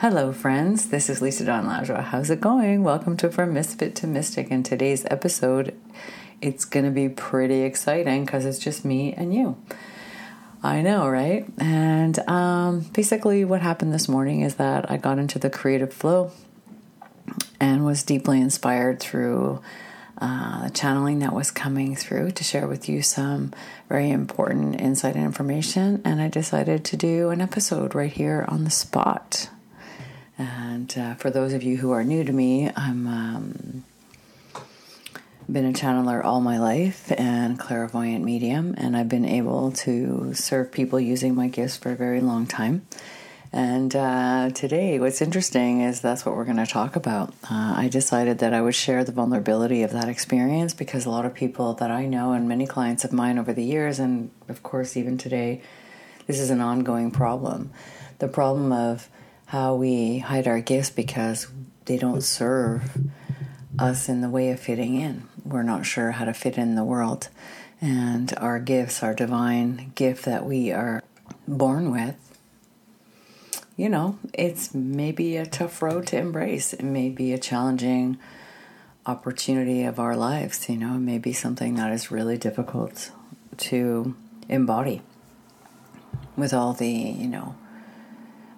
Hello, friends. This is Lisa Don LaJoie. How's it going? Welcome to From Misfit to Mystic. In today's episode, it's going to be pretty exciting because it's just me and you. I know, right? And um, basically, what happened this morning is that I got into the creative flow and was deeply inspired through uh, the channeling that was coming through to share with you some very important insight and information. And I decided to do an episode right here on the spot. And uh, for those of you who are new to me, I'm um, been a channeler all my life and clairvoyant medium, and I've been able to serve people using my gifts for a very long time. And uh, today, what's interesting is that's what we're going to talk about. Uh, I decided that I would share the vulnerability of that experience because a lot of people that I know and many clients of mine over the years, and of course, even today, this is an ongoing problem. The problem of how we hide our gifts because they don't serve us in the way of fitting in. We're not sure how to fit in the world. And our gifts, our divine gift that we are born with, you know, it's maybe a tough road to embrace. It may be a challenging opportunity of our lives, you know, it may be something that is really difficult to embody with all the, you know,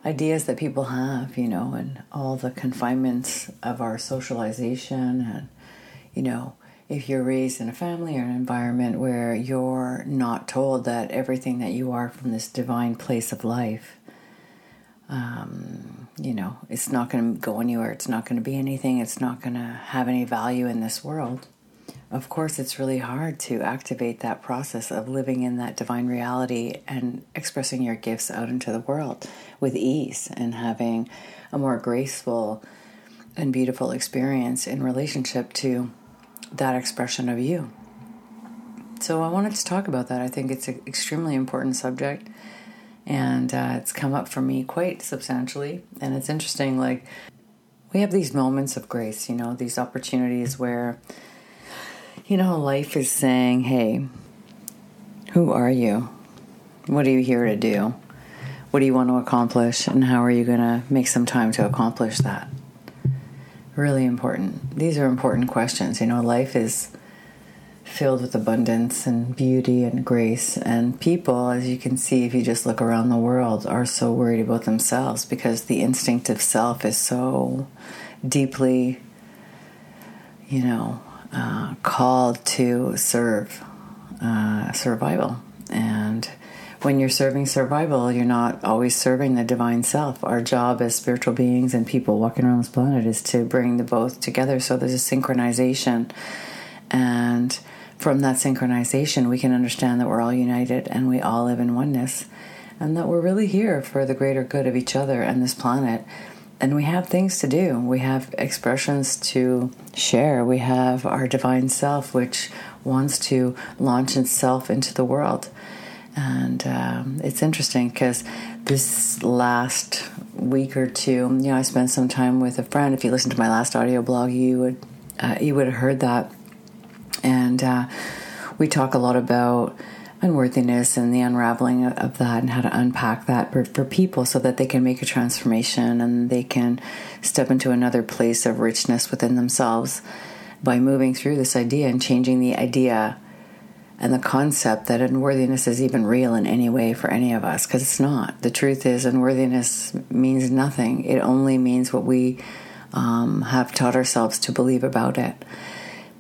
ideas that people have, you know, and all the confinements of our socialization. And, you know, if you're raised in a family or an environment where you're not told that everything that you are from this divine place of life, um, you know, it's not going to go anywhere. It's not going to be anything. It's not going to have any value in this world of course, it's really hard to activate that process of living in that divine reality and expressing your gifts out into the world with ease and having a more graceful and beautiful experience in relationship to that expression of you. So, I wanted to talk about that. I think it's an extremely important subject and uh, it's come up for me quite substantially. And it's interesting, like, we have these moments of grace, you know, these opportunities where you know, life is saying, hey, who are you? What are you here to do? What do you want to accomplish? And how are you going to make some time to accomplish that? Really important. These are important questions. You know, life is filled with abundance and beauty and grace. And people, as you can see if you just look around the world, are so worried about themselves because the instinct of self is so deeply, you know, uh, called to serve uh, survival. And when you're serving survival, you're not always serving the divine self. Our job as spiritual beings and people walking around this planet is to bring the both together. So there's a synchronization. And from that synchronization, we can understand that we're all united and we all live in oneness. And that we're really here for the greater good of each other and this planet and we have things to do. We have expressions to share. We have our divine self, which wants to launch itself into the world. And um, it's interesting because this last week or two, you know, I spent some time with a friend. If you listen to my last audio blog, you would uh, you would have heard that. And uh, we talk a lot about unworthiness and the unraveling of that and how to unpack that for, for people so that they can make a transformation and they can step into another place of richness within themselves by moving through this idea and changing the idea and the concept that unworthiness is even real in any way for any of us because it's not. The truth is, unworthiness means nothing, it only means what we um, have taught ourselves to believe about it.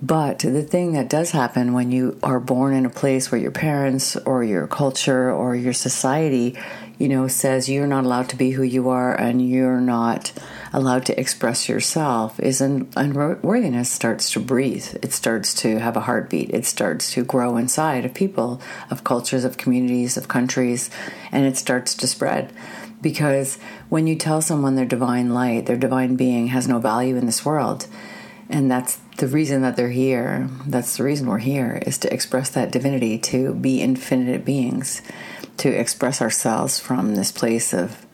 But the thing that does happen when you are born in a place where your parents or your culture or your society, you know, says you're not allowed to be who you are and you're not allowed to express yourself is un- unworthiness starts to breathe. It starts to have a heartbeat. It starts to grow inside of people, of cultures, of communities, of countries, and it starts to spread. Because when you tell someone their divine light, their divine being has no value in this world, and that's the reason that they're here, that's the reason we're here, is to express that divinity, to be infinite beings, to express ourselves from this place of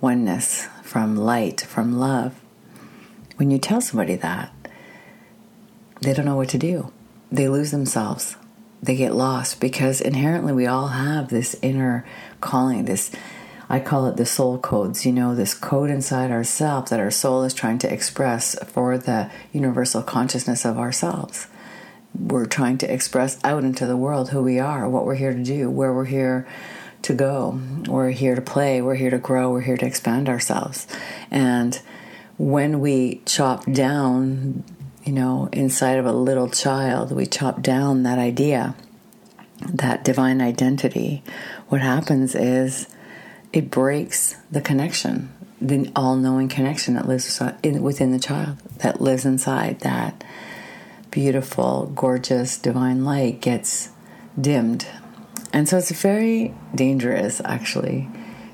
oneness, from light, from love. When you tell somebody that, they don't know what to do. They lose themselves. They get lost because inherently we all have this inner calling, this I call it the soul codes, you know, this code inside ourselves that our soul is trying to express for the universal consciousness of ourselves. We're trying to express out into the world who we are, what we're here to do, where we're here to go. We're here to play, we're here to grow, we're here to expand ourselves. And when we chop down, you know, inside of a little child, we chop down that idea, that divine identity, what happens is it breaks the connection, the all knowing connection that lives within the child, that lives inside that beautiful, gorgeous, divine light gets dimmed and so it's very dangerous, actually,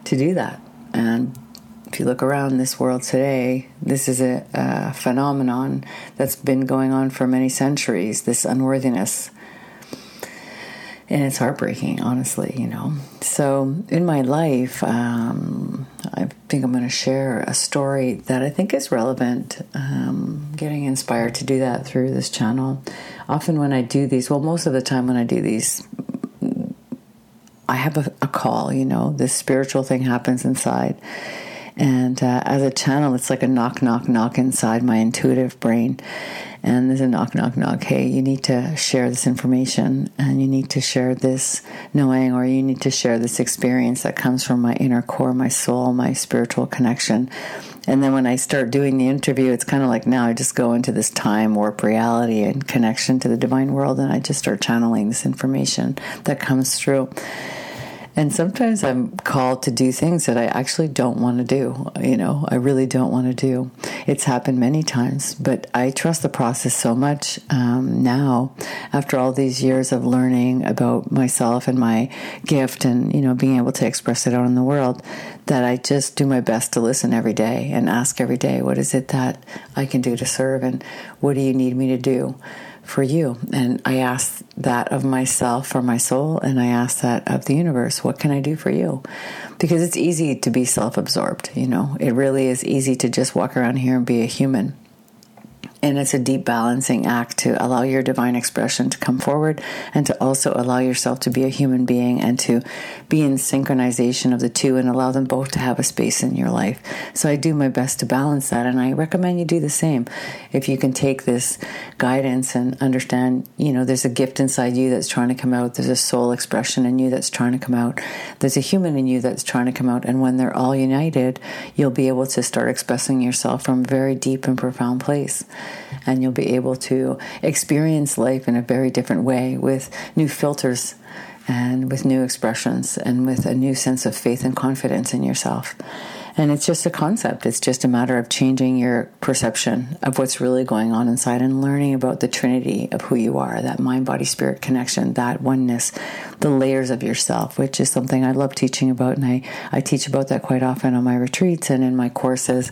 to do that. And if you look around this world today, this is a, a phenomenon that's been going on for many centuries this unworthiness. And it's heartbreaking, honestly, you know. So, in my life, um, I think I'm going to share a story that I think is relevant. Um, getting inspired to do that through this channel. Often, when I do these, well, most of the time when I do these I have a, a, call, you know, this spiritual thing happens inside. And uh, as a channel, it's like a knock, knock, knock inside my intuitive brain. And there's a knock, knock, knock. Hey, you need to share this information and you need to share this knowing or you need to share this experience that comes from my inner core, my soul, my spiritual connection. And then when I start doing the interview, it's kind of like now I just go into this time warp reality and connection to the divine world and I just start channeling this information that comes through. And sometimes I'm called to do things that I actually don't want to do. You know, I really don't want to do. It's happened many times, but I trust the process so much um, now after all these years of learning about myself and my gift and, you know, being able to express it out in the world that I just do my best to listen every day and ask every day, what is it that I can do to serve and what do you need me to do? For you. And I ask that of myself for my soul, and I ask that of the universe. What can I do for you? Because it's easy to be self absorbed, you know, it really is easy to just walk around here and be a human. And it's a deep balancing act to allow your divine expression to come forward and to also allow yourself to be a human being and to be in synchronization of the two and allow them both to have a space in your life. So I do my best to balance that. And I recommend you do the same. If you can take this guidance and understand, you know, there's a gift inside you that's trying to come out, there's a soul expression in you that's trying to come out, there's a human in you that's trying to come out. And when they're all united, you'll be able to start expressing yourself from a very deep and profound place and you'll be able to experience life in a very different way with new filters and with new expressions and with a new sense of faith and confidence in yourself. And it's just a concept. It's just a matter of changing your perception of what's really going on inside and learning about the trinity of who you are that mind, body, spirit connection, that oneness, the layers of yourself, which is something I love teaching about. And I, I teach about that quite often on my retreats and in my courses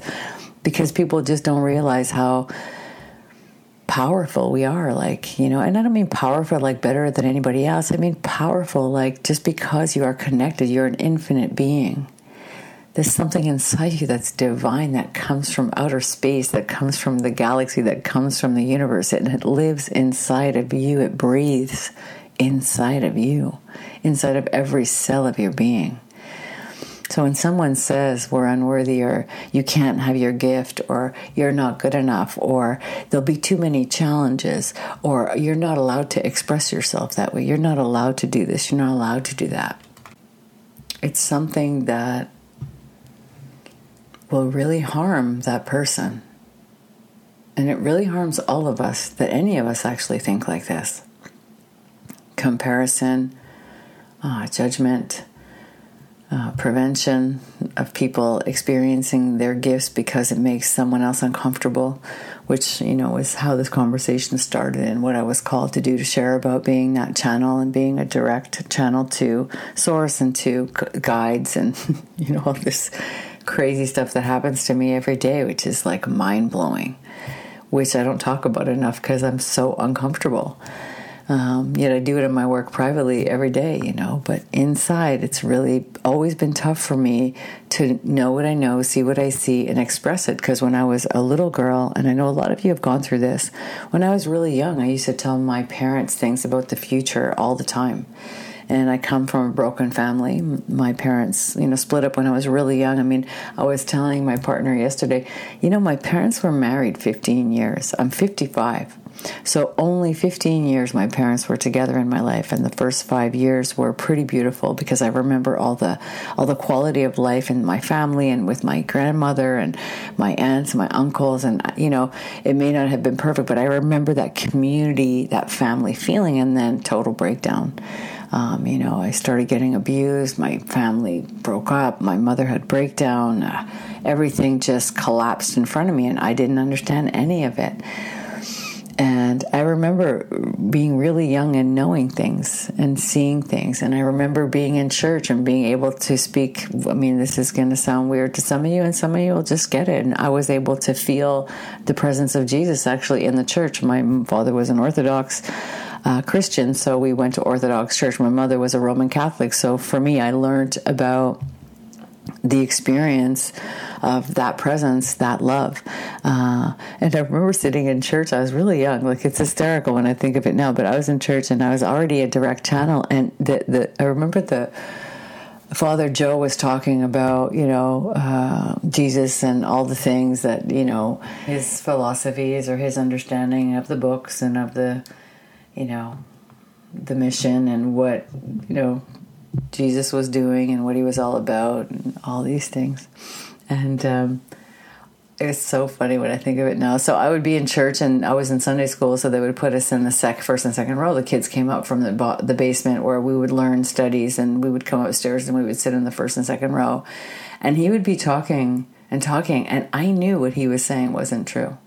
because people just don't realize how powerful we are like you know and i don't mean powerful like better than anybody else. I mean powerful like just because you are connected you're an infinite being. There's something inside you that's divine that comes from outer space that comes from the galaxy that comes from the universe and it lives inside of you. It breathes inside of you inside of every cell of your being so when someone says we're unworthy or you can't have your gift or you're not good enough or there'll be too many challenges or you're not allowed to express yourself that way, you're not allowed to do this, you're not allowed to do that. It's something that will really harm that person. And it really harms all of us that any of us actually think like this. Comparison, uh, judgment, uh, prevention of people experiencing their gifts because it makes someone else uncomfortable, which, you know, is how this conversation started and what I was called to do to share about being that channel and being a direct channel to source and to guides and, you know, all this crazy stuff that happens to me every day, which is like mind blowing, which I don't talk about enough because I'm so uncomfortable. Um, yet I do it in my work privately every day, you know. But inside, it's really always been tough for me to know what I know, see what I see, and express it. Because when I was a little girl, and I know a lot of you have gone through this, when I was really young, I used to tell my parents things about the future all the time. and I come from a broken family. My parents, you know, split up when I was really young. I mean, I was telling my partner yesterday, you know, my parents were married 15 years. I'm 55. So only 15 years my parents were together in my life and the first 5 years were pretty beautiful because I remember all the all the quality of life in my family and with my grandmother and my aunts and my uncles and you know it may not have been perfect but I remember that community that family feeling and then total breakdown. Um, you know, I started getting abused. My family broke up. My mother had breakdown. Uh, everything just collapsed in front of me, and I didn't understand any of it. And I remember being really young and knowing things and seeing things. And I remember being in church and being able to speak. I mean, this is going to sound weird to some of you, and some of you will just get it. And I was able to feel the presence of Jesus actually in the church. My father was an Orthodox. Uh, Christian, so we went to Orthodox church. My mother was a Roman Catholic, so for me, I learned about the experience of that presence, that love. Uh, and I remember sitting in church, I was really young, like it's hysterical when I think of it now, but I was in church and I was already a direct channel. And the, the, I remember the, Father Joe was talking about, you know, uh, Jesus and all the things that, you know, his philosophies or his understanding of the books and of the, you know, the mission and what, you know, Jesus was doing and what he was all about and all these things. And um, it's so funny when I think of it now. So I would be in church and I was in Sunday school, so they would put us in the sec first and second row. The kids came up from the the basement where we would learn studies, and we would come upstairs and we would sit in the first and second row. And he would be talking and talking, and I knew what he was saying wasn't true.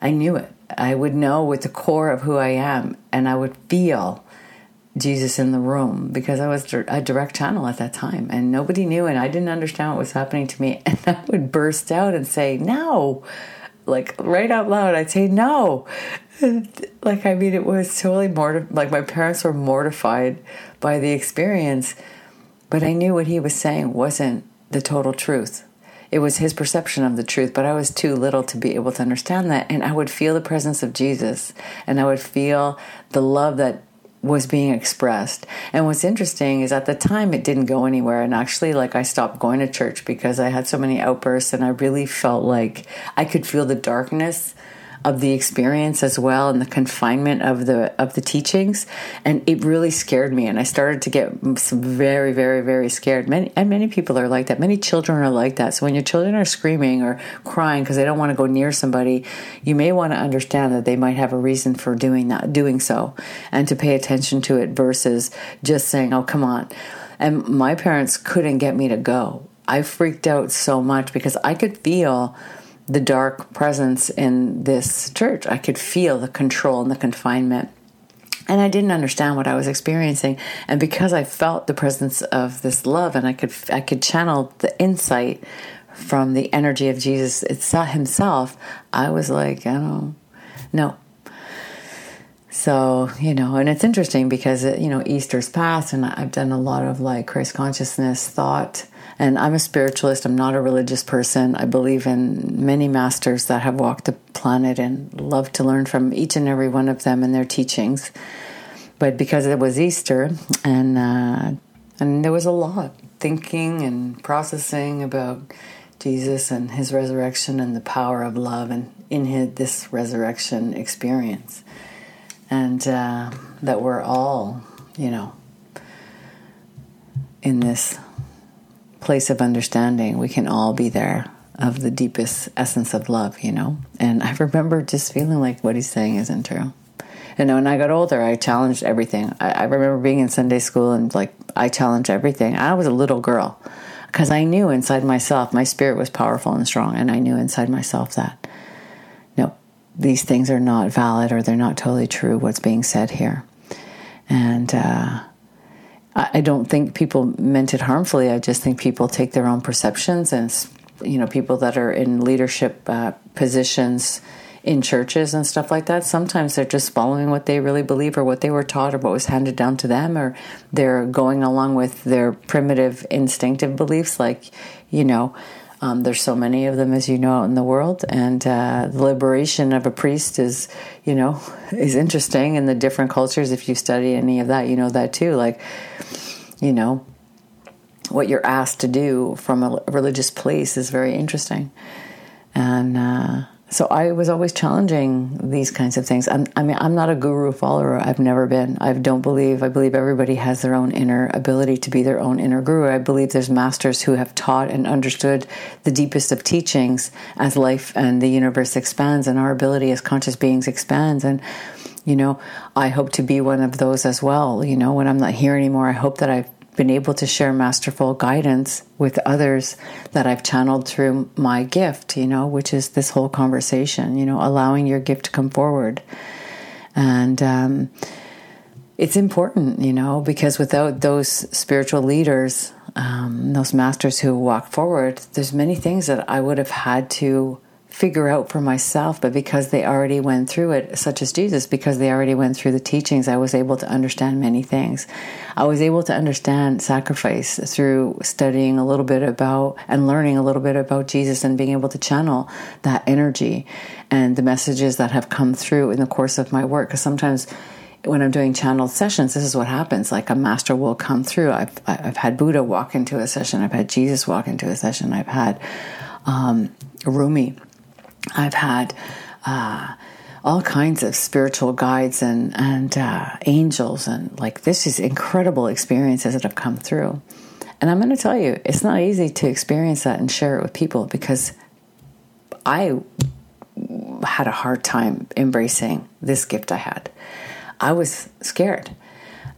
I knew it. I would know with the core of who I am, and I would feel Jesus in the room because I was a direct channel at that time and nobody knew and I didn't understand what was happening to me. And I would burst out and say, No, like right out loud, I'd say, No. like, I mean, it was totally mortified. Like, my parents were mortified by the experience, but I knew what he was saying wasn't the total truth. It was his perception of the truth, but I was too little to be able to understand that. And I would feel the presence of Jesus and I would feel the love that was being expressed. And what's interesting is at the time it didn't go anywhere. And actually, like, I stopped going to church because I had so many outbursts and I really felt like I could feel the darkness of the experience as well and the confinement of the of the teachings. And it really scared me. And I started to get very very very scared. Many and many people are like that. Many children are like that. So when your children are screaming or crying because they don't want to go near somebody you may want to understand that they might have a reason for doing that doing so and to pay attention to it versus just saying oh come on. And my parents couldn't get me to go. I freaked out so much because I could feel the dark presence in this church. I could feel the control and the confinement. And I didn't understand what I was experiencing. And because I felt the presence of this love and I could I could channel the insight from the energy of Jesus itself himself, I was like, I don't no. So, you know, and it's interesting because, you know, Easter's passed and I've done a lot of like Christ consciousness thought and I'm a spiritualist, I'm not a religious person. I believe in many masters that have walked the planet and love to learn from each and every one of them and their teachings. But because it was Easter and uh, and there was a lot thinking and processing about Jesus and his resurrection and the power of love and in his, this resurrection experience. And uh, that we're all, you know, in this place of understanding, we can all be there of the deepest essence of love, you know? And I remember just feeling like what he's saying isn't true. And when I got older, I challenged everything. I, I remember being in Sunday school and like I challenged everything. I was a little girl because I knew inside myself, my spirit was powerful and strong. And I knew inside myself that, no, these things are not valid or they're not totally true, what's being said here. And, uh, I don't think people meant it harmfully. I just think people take their own perceptions, and you know, people that are in leadership uh, positions in churches and stuff like that. Sometimes they're just following what they really believe, or what they were taught, or what was handed down to them, or they're going along with their primitive, instinctive beliefs, like you know. Um, there's so many of them, as you know, out in the world, and uh, the liberation of a priest is, you know, is interesting in the different cultures. If you study any of that, you know that too. Like, you know, what you're asked to do from a religious place is very interesting, and. Uh, so I was always challenging these kinds of things. I'm, I mean, I'm not a guru follower. I've never been. I don't believe. I believe everybody has their own inner ability to be their own inner guru. I believe there's masters who have taught and understood the deepest of teachings as life and the universe expands, and our ability as conscious beings expands. And you know, I hope to be one of those as well. You know, when I'm not here anymore, I hope that I've been able to share masterful guidance with others that I've channeled through my gift, you know, which is this whole conversation, you know, allowing your gift to come forward. And um, it's important, you know, because without those spiritual leaders, um, those masters who walk forward, there's many things that I would have had to figure out for myself, but because they already went through it, such as Jesus, because they already went through the teachings, I was able to understand many things. I was able to understand sacrifice through studying a little bit about and learning a little bit about Jesus and being able to channel that energy and the messages that have come through in the course of my work. Because sometimes when I'm doing channeled sessions, this is what happens. Like a master will come through. I've, I've had Buddha walk into a session. I've had Jesus walk into a session. I've had um, Rumi I've had uh, all kinds of spiritual guides and and uh, angels and like this is incredible experiences that have come through. And I'm going to tell you, it's not easy to experience that and share it with people because I had a hard time embracing this gift I had. I was scared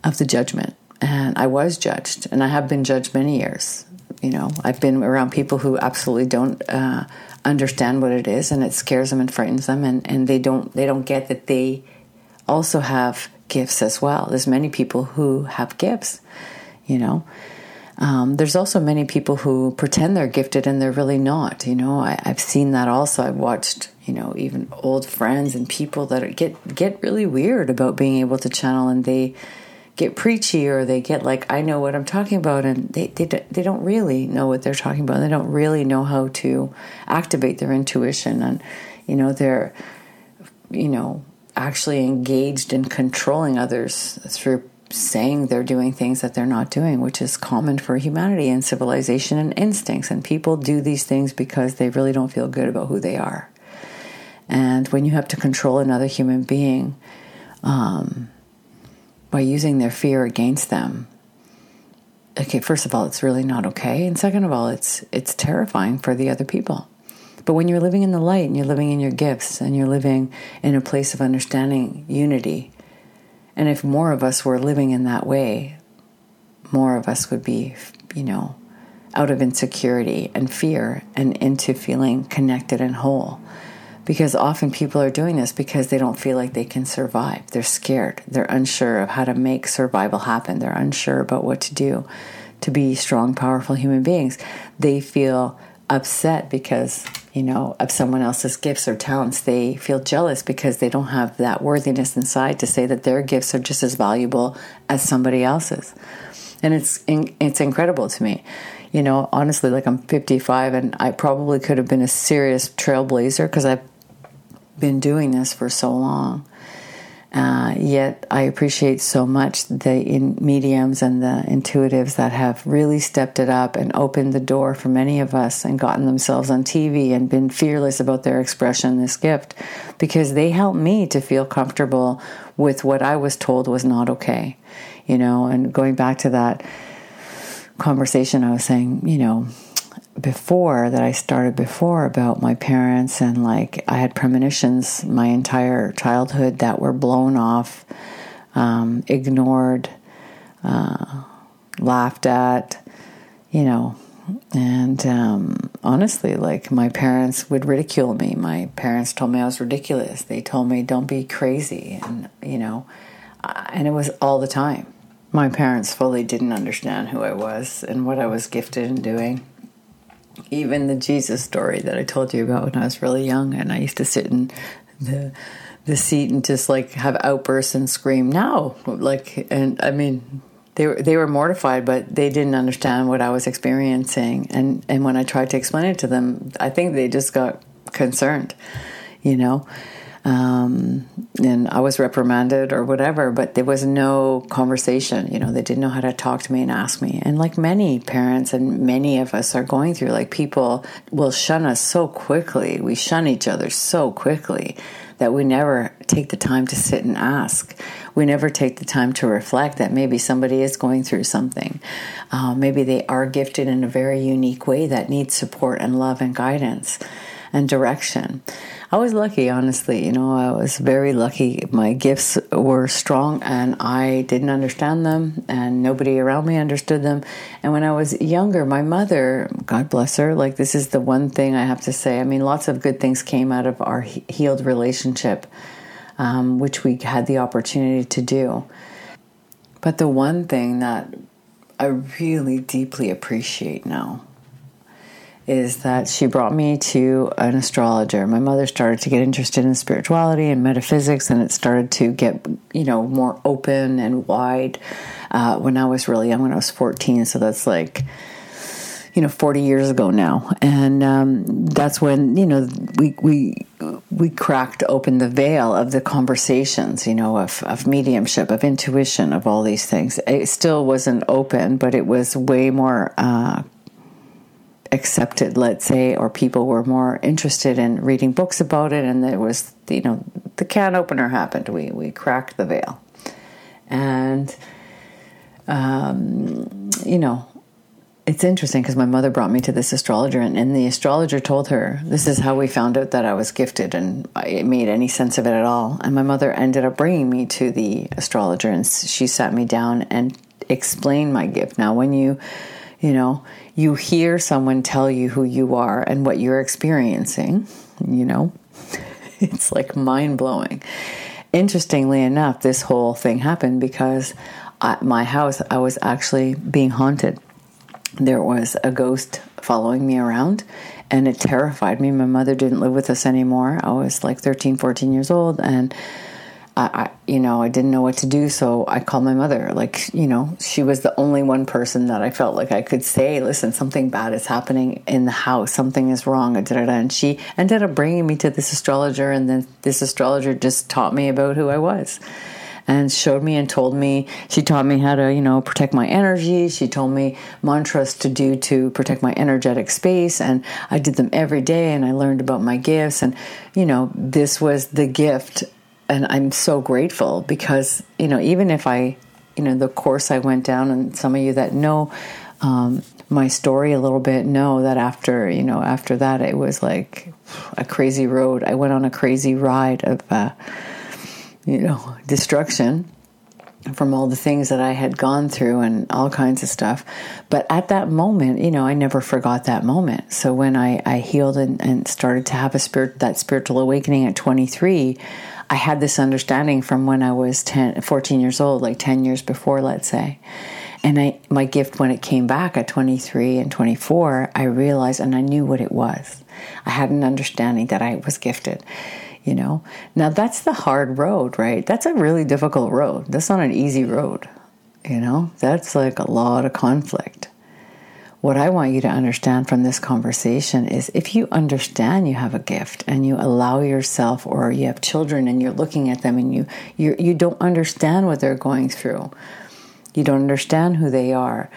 of the judgment, and I was judged, and I have been judged many years. You know, I've been around people who absolutely don't uh, understand what it is and it scares them and frightens them and, and they don't they don't get that they also have gifts as well. There's many people who have gifts, you know. Um, there's also many people who pretend they're gifted and they're really not. You know, I, have seen that also. I've watched, you know, even old friends and people that get get really weird about being able to channel, and they get preachy or they get like I know what I'm talking about and they they they don't really know what they're talking about. They don't really know how to activate their intuition and you know they're you know actually engaged in controlling others through saying they're doing things that they're not doing, which is common for humanity and civilization and instincts. And people do these things because they really don't feel good about who they are. And when you have to control another human being, um, by using their fear against them. Okay first of all it's really not okay and second of all it's it's terrifying for the other people. But when you're living in the light and you're living in your gifts and you're living in a place of understanding unity and if more of us were living in that way more of us would be you know out of insecurity and fear and into feeling connected and whole because often people are doing this because they don't feel like they can survive. They're scared. They're unsure of how to make survival happen. They're unsure about what to do to be strong, powerful human beings. They feel upset because, you know, of someone else's gifts or talents. They feel jealous because they don't have that worthiness inside to say that their gifts are just as valuable as somebody else's. And it's it's incredible to me you know, honestly, like I'm 55 and I probably could have been a serious trailblazer because I've been doing this for so long. Uh, yet I appreciate so much the mediums and the intuitives that have really stepped it up and opened the door for many of us and gotten themselves on TV and been fearless about their expression, this gift, because they helped me to feel comfortable with what I was told was not okay. You know, and going back to that conversation, I was saying, you know, before that I started before about my parents and like I had premonitions my entire childhood that were blown off, um, ignored, uh, laughed at, you know, and um, honestly, like my parents would ridicule me. My parents told me I was ridiculous. They told me don't be crazy, and you know, and it was all the time. My parents fully didn't understand who I was and what I was gifted in doing even the Jesus story that I told you about when I was really young, and I used to sit in the the seat and just like have outbursts and scream now, like, and I mean, they were they were mortified, but they didn't understand what I was experiencing. And and when I tried to explain it to them, I think they just got concerned, you know. Um, and I was reprimanded or whatever, but there was no conversation. You know, they didn't know how to talk to me and ask me. And like many parents and many of us are going through, like people will shun us so quickly. We shun each other so quickly that we never take the time to sit and ask. We never take the time to reflect that maybe somebody is going through something. Uh, maybe they are gifted in a very unique way that needs support and love and guidance and direction. I was lucky, honestly. You know, I was very lucky. My gifts were strong and I didn't understand them, and nobody around me understood them. And when I was younger, my mother, God bless her, like this is the one thing I have to say. I mean, lots of good things came out of our healed relationship, um, which we had the opportunity to do. But the one thing that I really deeply appreciate now is that she brought me to an astrologer. My mother started to get interested in spirituality and metaphysics, and it started to get, you know, more open and wide uh, when I was really young, when I was 14. So that's like, you know, 40 years ago now. And um, that's when, you know, we, we, we cracked open the veil of the conversations, you know, of, of mediumship, of intuition, of all these things. It still wasn't open, but it was way more uh, accepted, let's say, or people were more interested in reading books about it, and it was, you know, the can opener happened. We we cracked the veil, and um, you know, it's interesting because my mother brought me to this astrologer, and, and, the astrologer told her this is how we found out that I was gifted, and it made any sense of it at all. And my mother ended up bringing me to the astrologer, and she sat me down and explained my gift. Now, when you you know, you hear someone tell you who you are and what you're experiencing, you know, it's like mind blowing. Interestingly enough, this whole thing happened because at my house, I was actually being haunted. There was a ghost following me around and it terrified me. My mother didn't live with us anymore. I was like 13, 14 years old and I, you know, I didn't know what to do, so I called my mother. Like, you know, she was the only one person that I felt like I could say, "Listen, something bad is happening in the house. Something is wrong." And she ended up bringing me to this astrologer, and then this astrologer just taught me about who I was, and showed me and told me. She taught me how to, you know, protect my energy. She told me mantras to do to protect my energetic space, and I did them every day. And I learned about my gifts, and you know, this was the gift and I'm so grateful because you know even if I you know the course I went down and some of you that know um, my story a little bit know that after you know after that it was like a crazy road. I went on a crazy ride of uh, you know destruction from all the things that I had gone through and all kinds of stuff. But at that moment, you know, I never forgot that moment. So when I, I healed and, and started to have a spirit, that spiritual awakening at 23, I had this understanding from when I was 10, 14 years old, like 10 years before, let's say. And I, my gift when it came back at 23 and 24, I realized and I knew what it was. I had an understanding that I was gifted, you know. Now that's the hard road, right? That's a really difficult road. That's not an easy road, you know. That's like a lot of conflict what I want you to understand from this conversation is if you understand you have a gift and you allow yourself or you have children and you're looking at them and you you you don't understand what they're going through. You don't understand who they are.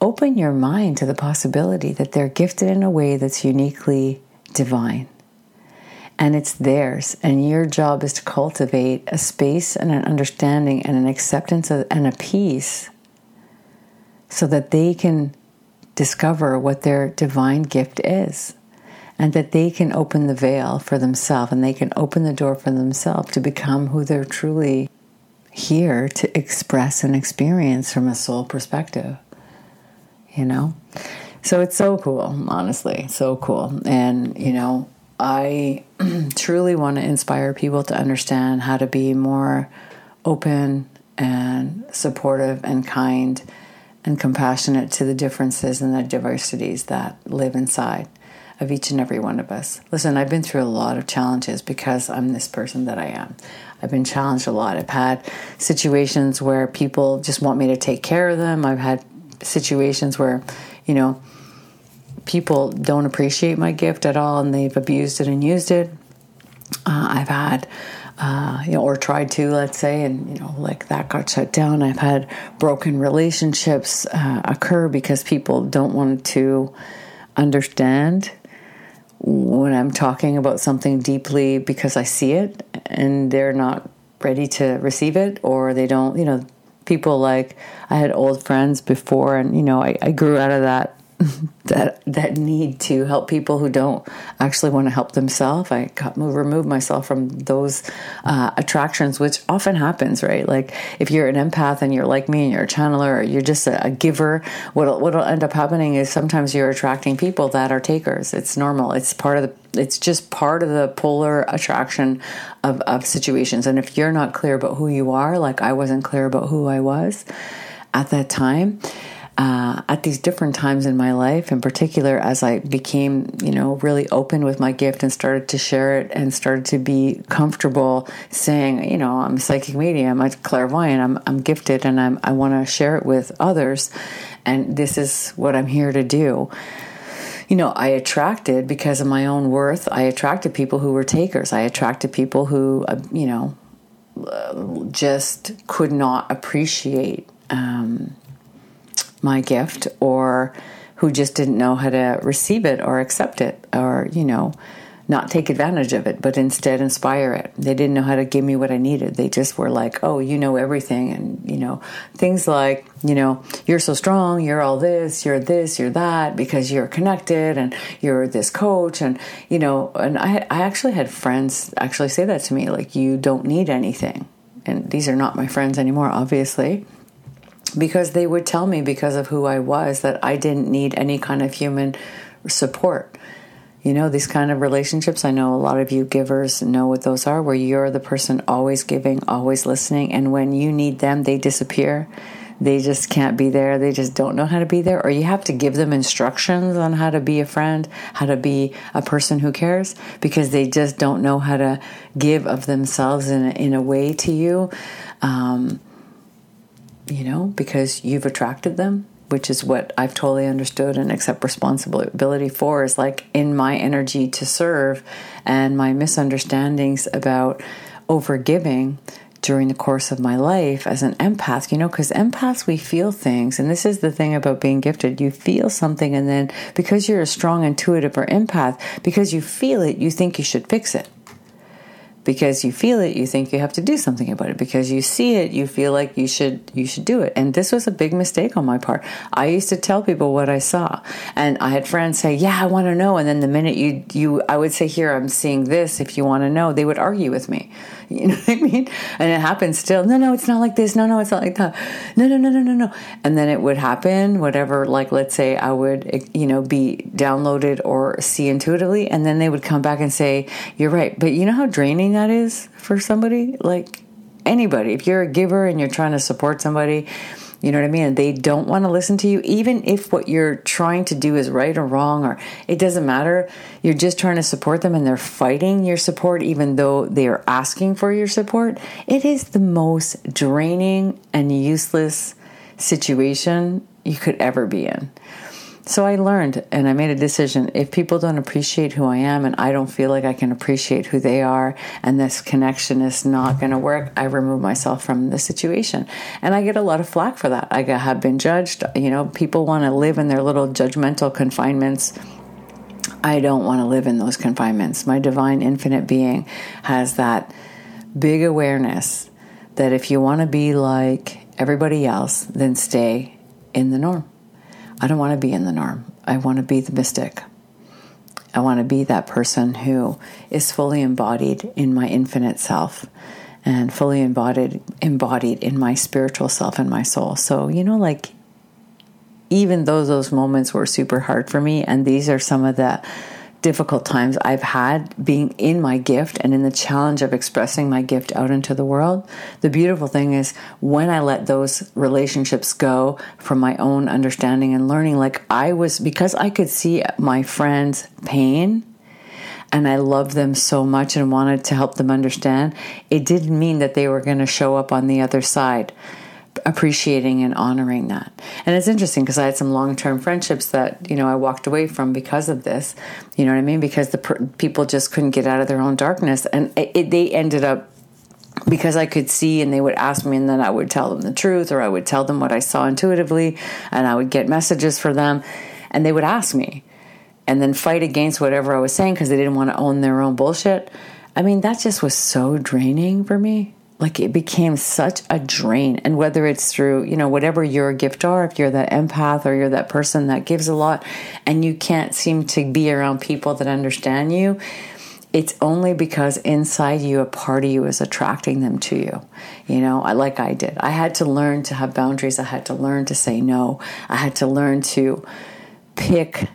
Open your mind to the possibility that they're gifted in a way that's uniquely divine. And it's theirs. And your job is to cultivate a space and an understanding and an acceptance of, and a peace so that they can discover what their divine gift is and that they can open the veil for themselves and they can open the door for themselves to become who they're truly here to express and experience from a soul perspective. You know? So it's so cool, honestly, so cool. And, you know, I truly want to inspire people to understand how to be more open and supportive and kind and compassionate to the differences and the diversities that live inside of each and every one of us. Listen, I've been through a lot of challenges because I'm this person that I am. I've been challenged a lot. I've had situations where people just want me to take care of them. I've had situations where, you know, people don't appreciate my gift at all and they've abused it and used it. Uh, I've had, uh, you know, or tried to, let's say, and, you know, like that got shut down. I've had broken relationships uh, occur because people don't want to understand when I'm talking about something deeply because I see it and they're not ready to receive it or they don't, you know, people like I had old friends before and, you know, I, I grew out of that that that need to help people who don't actually want to help themselves. I got move, remove myself from those uh, attractions, which often happens, right? Like if you're an empath and you're like me and you're a channeler, or you're just a, a giver. What'll what'll end up happening is sometimes you're attracting people that are takers. It's normal. It's part of the. It's just part of the polar attraction of of situations. And if you're not clear about who you are, like I wasn't clear about who I was at that time uh, at these different times in my life, in particular, as I became, you know, really open with my gift and started to share it and started to be comfortable saying, you know, I'm a psychic medium, I'm clairvoyant, I'm, I'm gifted, and I'm, I want to share it with others, and this is what I'm here to do. You know, I attracted because of my own worth. I attracted people who were takers. I attracted people who, uh, you know, just could not appreciate um, my gift or who just didn't know how to receive it or accept it or, you know, not take advantage of it, but instead inspire it. They didn't know how to give me what I needed. They just were like, oh, you know everything. And, you know, things like, you know, you're so strong, you're all this, you're this, you're that, because you're connected and you're this coach. And, you know, and I, I actually had friends actually say that to me, like, you don't need anything. And these are not my friends anymore, obviously because they would tell me because of who I was that I didn't need any kind of human support. You know, these kind of relationships, I know a lot of you givers know what those are, where you're the person always giving, always listening, and when you need them, they disappear. They just can't be there. They just don't know how to be there. Or you have to give them instructions on how to be a friend, how to be a person who cares, because they just don't know how to give of themselves in a, in a way to you. Um, you know, because you've attracted them, which is what I've totally understood and accept responsibility for is like in my energy to serve and my misunderstandings about overgiving during the course of my life as an empath, you know, because empaths, we feel things. And this is the thing about being gifted. You feel something, and then because you're a strong intuitive or empath, because you feel it, you think you should fix it because you feel it you think you have to do something about it. Because you see it you feel like you should you should do it. And this was a big mistake on my part. I used to tell people what i saw. And i had friends say yeah i want to know. And then the minute you you i would say here i'm seeing this. If you want to know they would argue with me You know what I mean? And it happens still. No, no, it's not like this. No, no, it's not like that. No, no, no, no, no, no. And then it would happen, whatever, like let's say I would, you know, be downloaded or see intuitively. And then they would come back and say, you're right. But you know how draining that is for somebody? Like anybody. If you're a giver and you're trying to support somebody, you know what I mean? They don't want to listen to you, even if what you're trying to do is right or wrong, or it doesn't matter. You're just trying to support them and they're fighting your support, even though they are asking for your support. It is the most draining and useless situation you could ever be in. So I learned and I made a decision. If people don't appreciate who I am and I don't feel like I can appreciate who they are and this connection is not going to work, I remove myself from the situation. And I get a lot of flack for that. I have been judged. You know, people want to live in their little judgmental confinements. I don't want to live in those confinements. My divine infinite being has that big awareness that if you want to be like everybody else, then stay in the norm. I don't want to be in the norm. I want to be the mystic. I want to be that person who is fully embodied in my infinite self and fully embodied embodied in my spiritual self and my soul. So, you know like even though those moments were super hard for me and these are some of the difficult times I've had being in my gift and in the challenge of expressing my gift out into the world. The beautiful thing is when I let those relationships go from my own understanding and learning, like I was, because I could see my friend's pain and I loved them so much and wanted to help them understand, it didn't mean that they were going to show up on the other side appreciating and honoring that. And it's interesting because I had some long-term friendships that, you know, I walked away from because of this. You know what I mean? Because the per- people just couldn't get out of their own darkness and it, it, they ended up because I could see and they would ask me and then I would tell them the truth or I would tell them what I saw intuitively and I would get messages for them and they would ask me and then fight against whatever I was saying because they didn't want to own their own bullshit. I mean, that just was so draining for me. Like it became such a drain. And whether it's through, you know, whatever your gift are, if you're that empath or you're that person that gives a lot and you can't seem to be around people that understand you, it's only because inside you, a part of you is attracting them to you. You know, I, like I did. I had to learn to have boundaries. I had to learn to say no. I had to learn to pick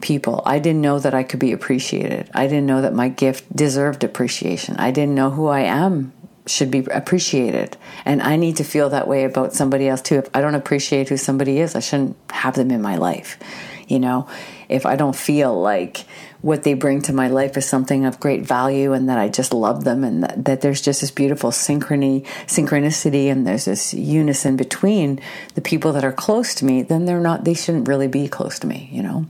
people. I didn't know that I could be appreciated. I didn't know that my gift deserved appreciation. I didn't know who I am should be appreciated. And I need to feel that way about somebody else too. If I don't appreciate who somebody is, I shouldn't have them in my life. You know, if I don't feel like what they bring to my life is something of great value and that I just love them and that, that there's just this beautiful synchrony, synchronicity and there's this unison between the people that are close to me, then they're not, they shouldn't really be close to me, you know?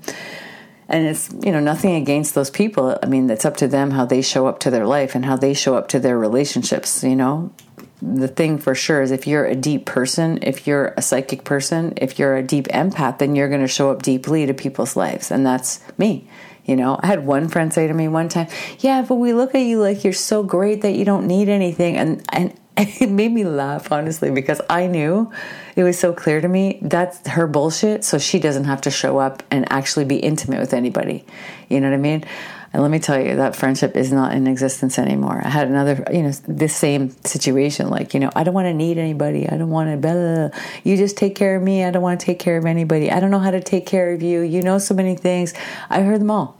And it's you know nothing against those people. I mean it's up to them how they show up to their life and how they show up to their relationships you know? The thing for sure is if you're a deep person if you're a psychic person if you're a deep empath then you're going to show up deeply to people's lives. And that's me you know? I had one friend say to me one time yeah but we look at you like you're so great that you don't need anything. And and it made me laugh honestly because i knew it was so clear to me. That's her bullshit so she doesn't have to show up and actually be intimate with anybody. You know what i mean? And let me tell you that friendship is not in existence anymore. I had another you know this same situation like you know i don't want to need anybody. I don't want to blah, blah, blah. you just take care of me. I don't want to take care of anybody. I don't know how to take care of you. You know so many things. I heard them all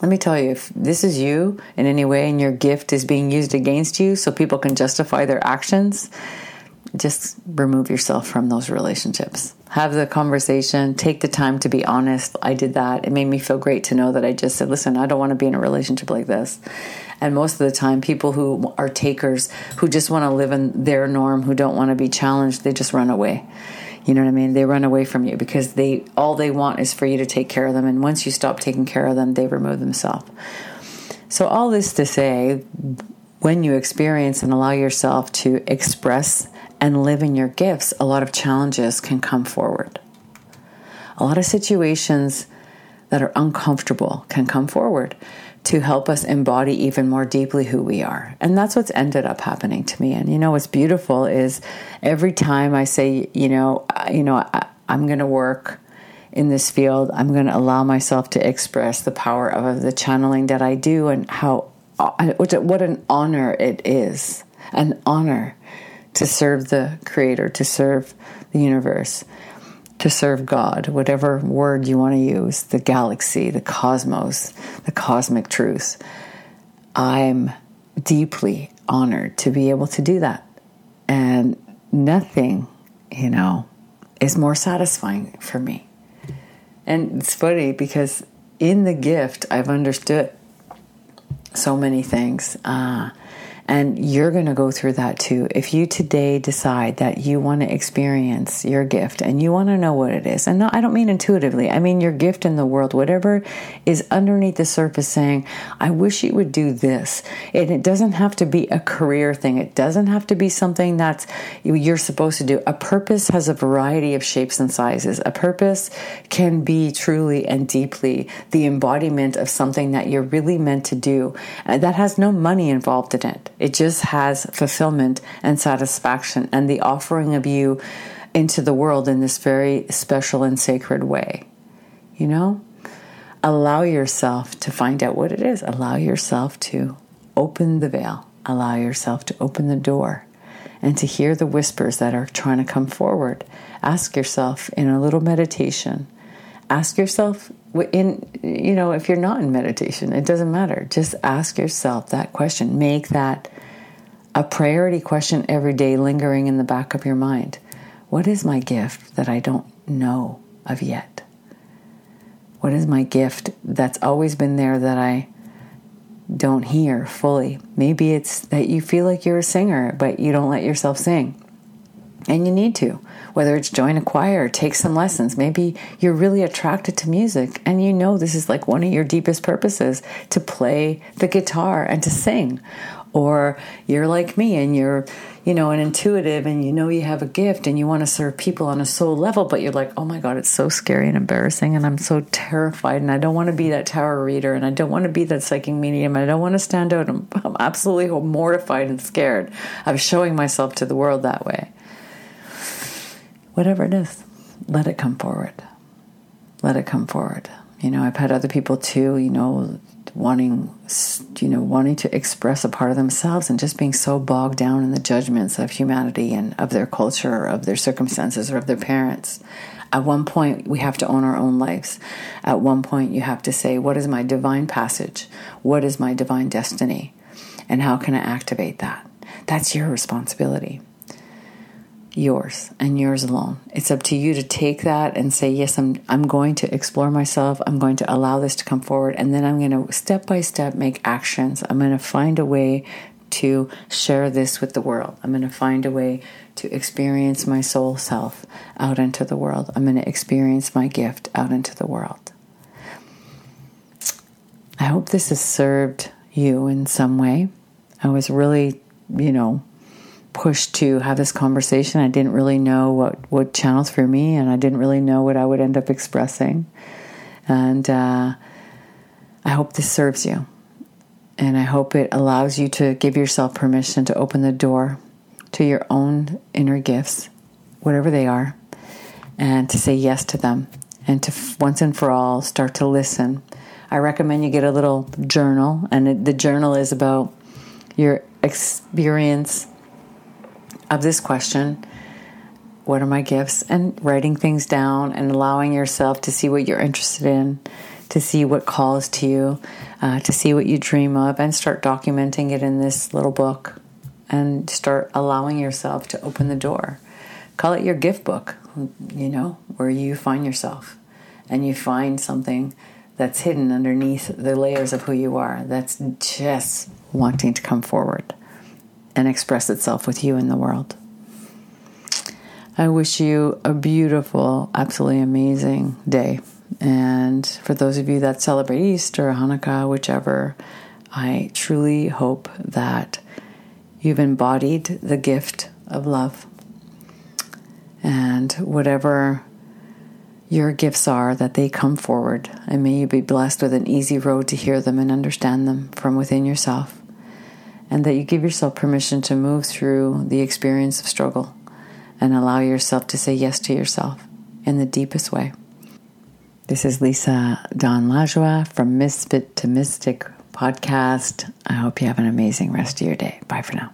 let me tell you, if this is you in any way and your gift is being used against you so people can justify their actions, just remove yourself from those relationships. Have the conversation, take the time to be honest. I did that. It made me feel great to know that I just said, listen, I don't want to be in a relationship like this. And most of the time, people who are takers, who just want to live in their norm, who don't want to be challenged, they just run away. You know what I mean? They run away from you because they all they want is for you to take care of them. And once you stop taking care of them, they remove themselves. So all this to say, when you experience and allow yourself to express and live in your gifts, a lot of challenges can come forward. A lot of situations that are uncomfortable can come forward to help us embody even more deeply who we are. And that's what's ended up happening to me. And you know what's beautiful is every time I say, you know, you know, I, I'm going to work in this field, I'm going to allow myself to express the power of the channeling that I do and how uh, what an honor it is. An honor to serve the Creator, to serve the universe, to serve God, whatever word you want to use, the galaxy, the cosmos, the cosmic truth. I'm deeply honored to be able to do that. And nothing, you know, is more satisfying for me. And it's funny because in the gift, I've understood so many things. Uh, and you're going to go through that too. If you today decide that you want to experience your gift and you want to know what it is, and I don't mean intuitively, I mean your gift in the world, whatever is underneath the surface saying, I wish you would do this. And it doesn't have to be a career thing, it doesn't have to be something that's you're supposed to do. A purpose has a variety of shapes and sizes. A purpose can be truly and deeply the embodiment of something that you're really meant to do uh, that has no money involved in it. It just has fulfillment and satisfaction and the offering of you into the world in this very special and sacred way. You know? Allow yourself to find out what it is. Allow yourself to open the veil. Allow yourself to open the door and to hear the whispers that are trying to come forward. Ask yourself in a little meditation. Ask yourself in you know if you're not in meditation it doesn't matter just ask yourself that question make that a priority question every day lingering in the back of your mind. What is my gift that I don't know of yet? What is my gift that's always been there that I don't hear fully. Maybe it's that you feel like you're a singer, but you don't let yourself sing. And you need to, whether it's join a choir, take some lessons. Maybe you're really attracted to music and you know this is like one of your deepest purposes to play the guitar and to sing. Or you're like me and you're, you know, an intuitive and you know you have a gift and you want to serve people on a soul level, but you're like, oh my God, it's so scary and embarrassing and I'm so terrified and I don't want to be that tarot reader and I don't want to be that psychic medium I don't want to stand out. I'm absolutely mortified and scared of showing myself to the world that way. Whatever it is, let it come forward. Let it come forward. You know, I've had other people too, you know, wanting you know wanting to express a part of themselves and just being so bogged down in the judgments of humanity and of their culture or of their circumstances or of their parents. At one point we have to own our own lives. At one point you have to say what is my divine passage? What is my divine destiny? And how can i activate that? That's your responsibility yours and yours alone. It's up to you to take that and say, yes, I'm, I'm going to explore myself. I'm going to allow this to come forward. And then I'm going to step by step make actions. I'm going to find a way to share this with the world. I'm going to find a way to experience my soul self out into the world. I'm going to experience my gift out into the world. I hope this has served you in some way. I was really, you know, pushed to have this conversation. I didn't really know what, what channels for me, and I didn't really know what I would end up expressing. And uh, I hope this serves you. And I hope it allows you to give yourself permission to open the door to your own inner gifts, whatever they are, and to say yes to them. And to once and for all start to listen. I recommend you get a little journal, and the journal is about your experience of this question what are my gifts? And writing things down and allowing yourself to see what you're interested in to see what calls to you uh, to see what you dream of and start documenting it in this little book. And start allowing yourself to open the door. Call it your gift book you know where you find yourself. And you find something that's hidden underneath the layers of who you are that's just wanting to come forward and express itself with you in the world. I wish you a beautiful, absolutely amazing day. And for those of you that celebrate Easter, Hanukkah, whichever, I truly hope that you've embodied the gift of love. And whatever your gifts are, that they come forward. And may you be blessed with an easy road to hear them and understand them from within yourself and that you give yourself permission to move through the experience of struggle and allow yourself to say yes to yourself in the deepest way. This is Lisa Don LaJoie from Misfit to Mystic podcast. I hope you have an amazing rest of your day. Bye for now.